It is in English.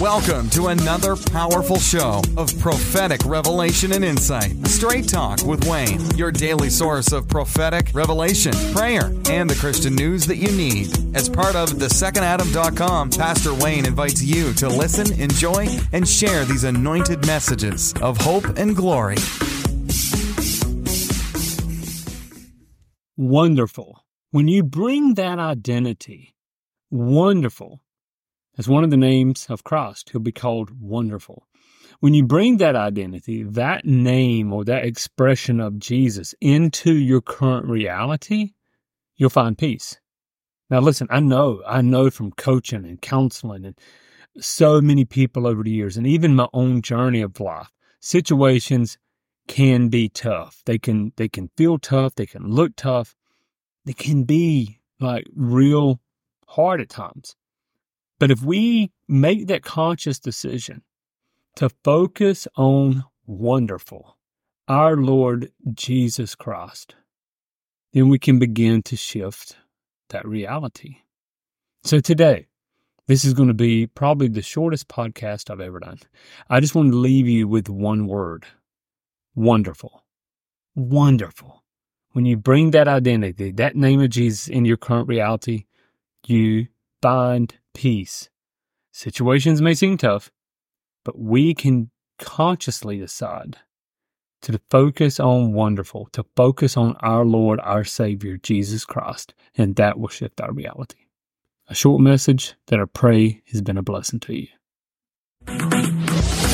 Welcome to another powerful show of prophetic revelation and insight. Straight Talk with Wayne, your daily source of prophetic revelation, prayer, and the Christian news that you need. As part of the thesecondadam.com, Pastor Wayne invites you to listen, enjoy, and share these anointed messages of hope and glory. Wonderful. When you bring that identity, wonderful, as one of the names of Christ, he'll be called wonderful. When you bring that identity, that name or that expression of Jesus into your current reality, you'll find peace. Now, listen, I know, I know from coaching and counseling and so many people over the years, and even my own journey of life, situations can be tough. They can, they can feel tough. They can look tough. They can be like real hard at times. But if we make that conscious decision to focus on wonderful, our Lord Jesus Christ, then we can begin to shift that reality. So today, this is going to be probably the shortest podcast I've ever done. I just want to leave you with one word wonderful. Wonderful. When you bring that identity, that name of Jesus in your current reality, you find peace. Situations may seem tough, but we can consciously decide to focus on wonderful, to focus on our Lord, our Savior, Jesus Christ, and that will shift our reality. A short message that I pray has been a blessing to you.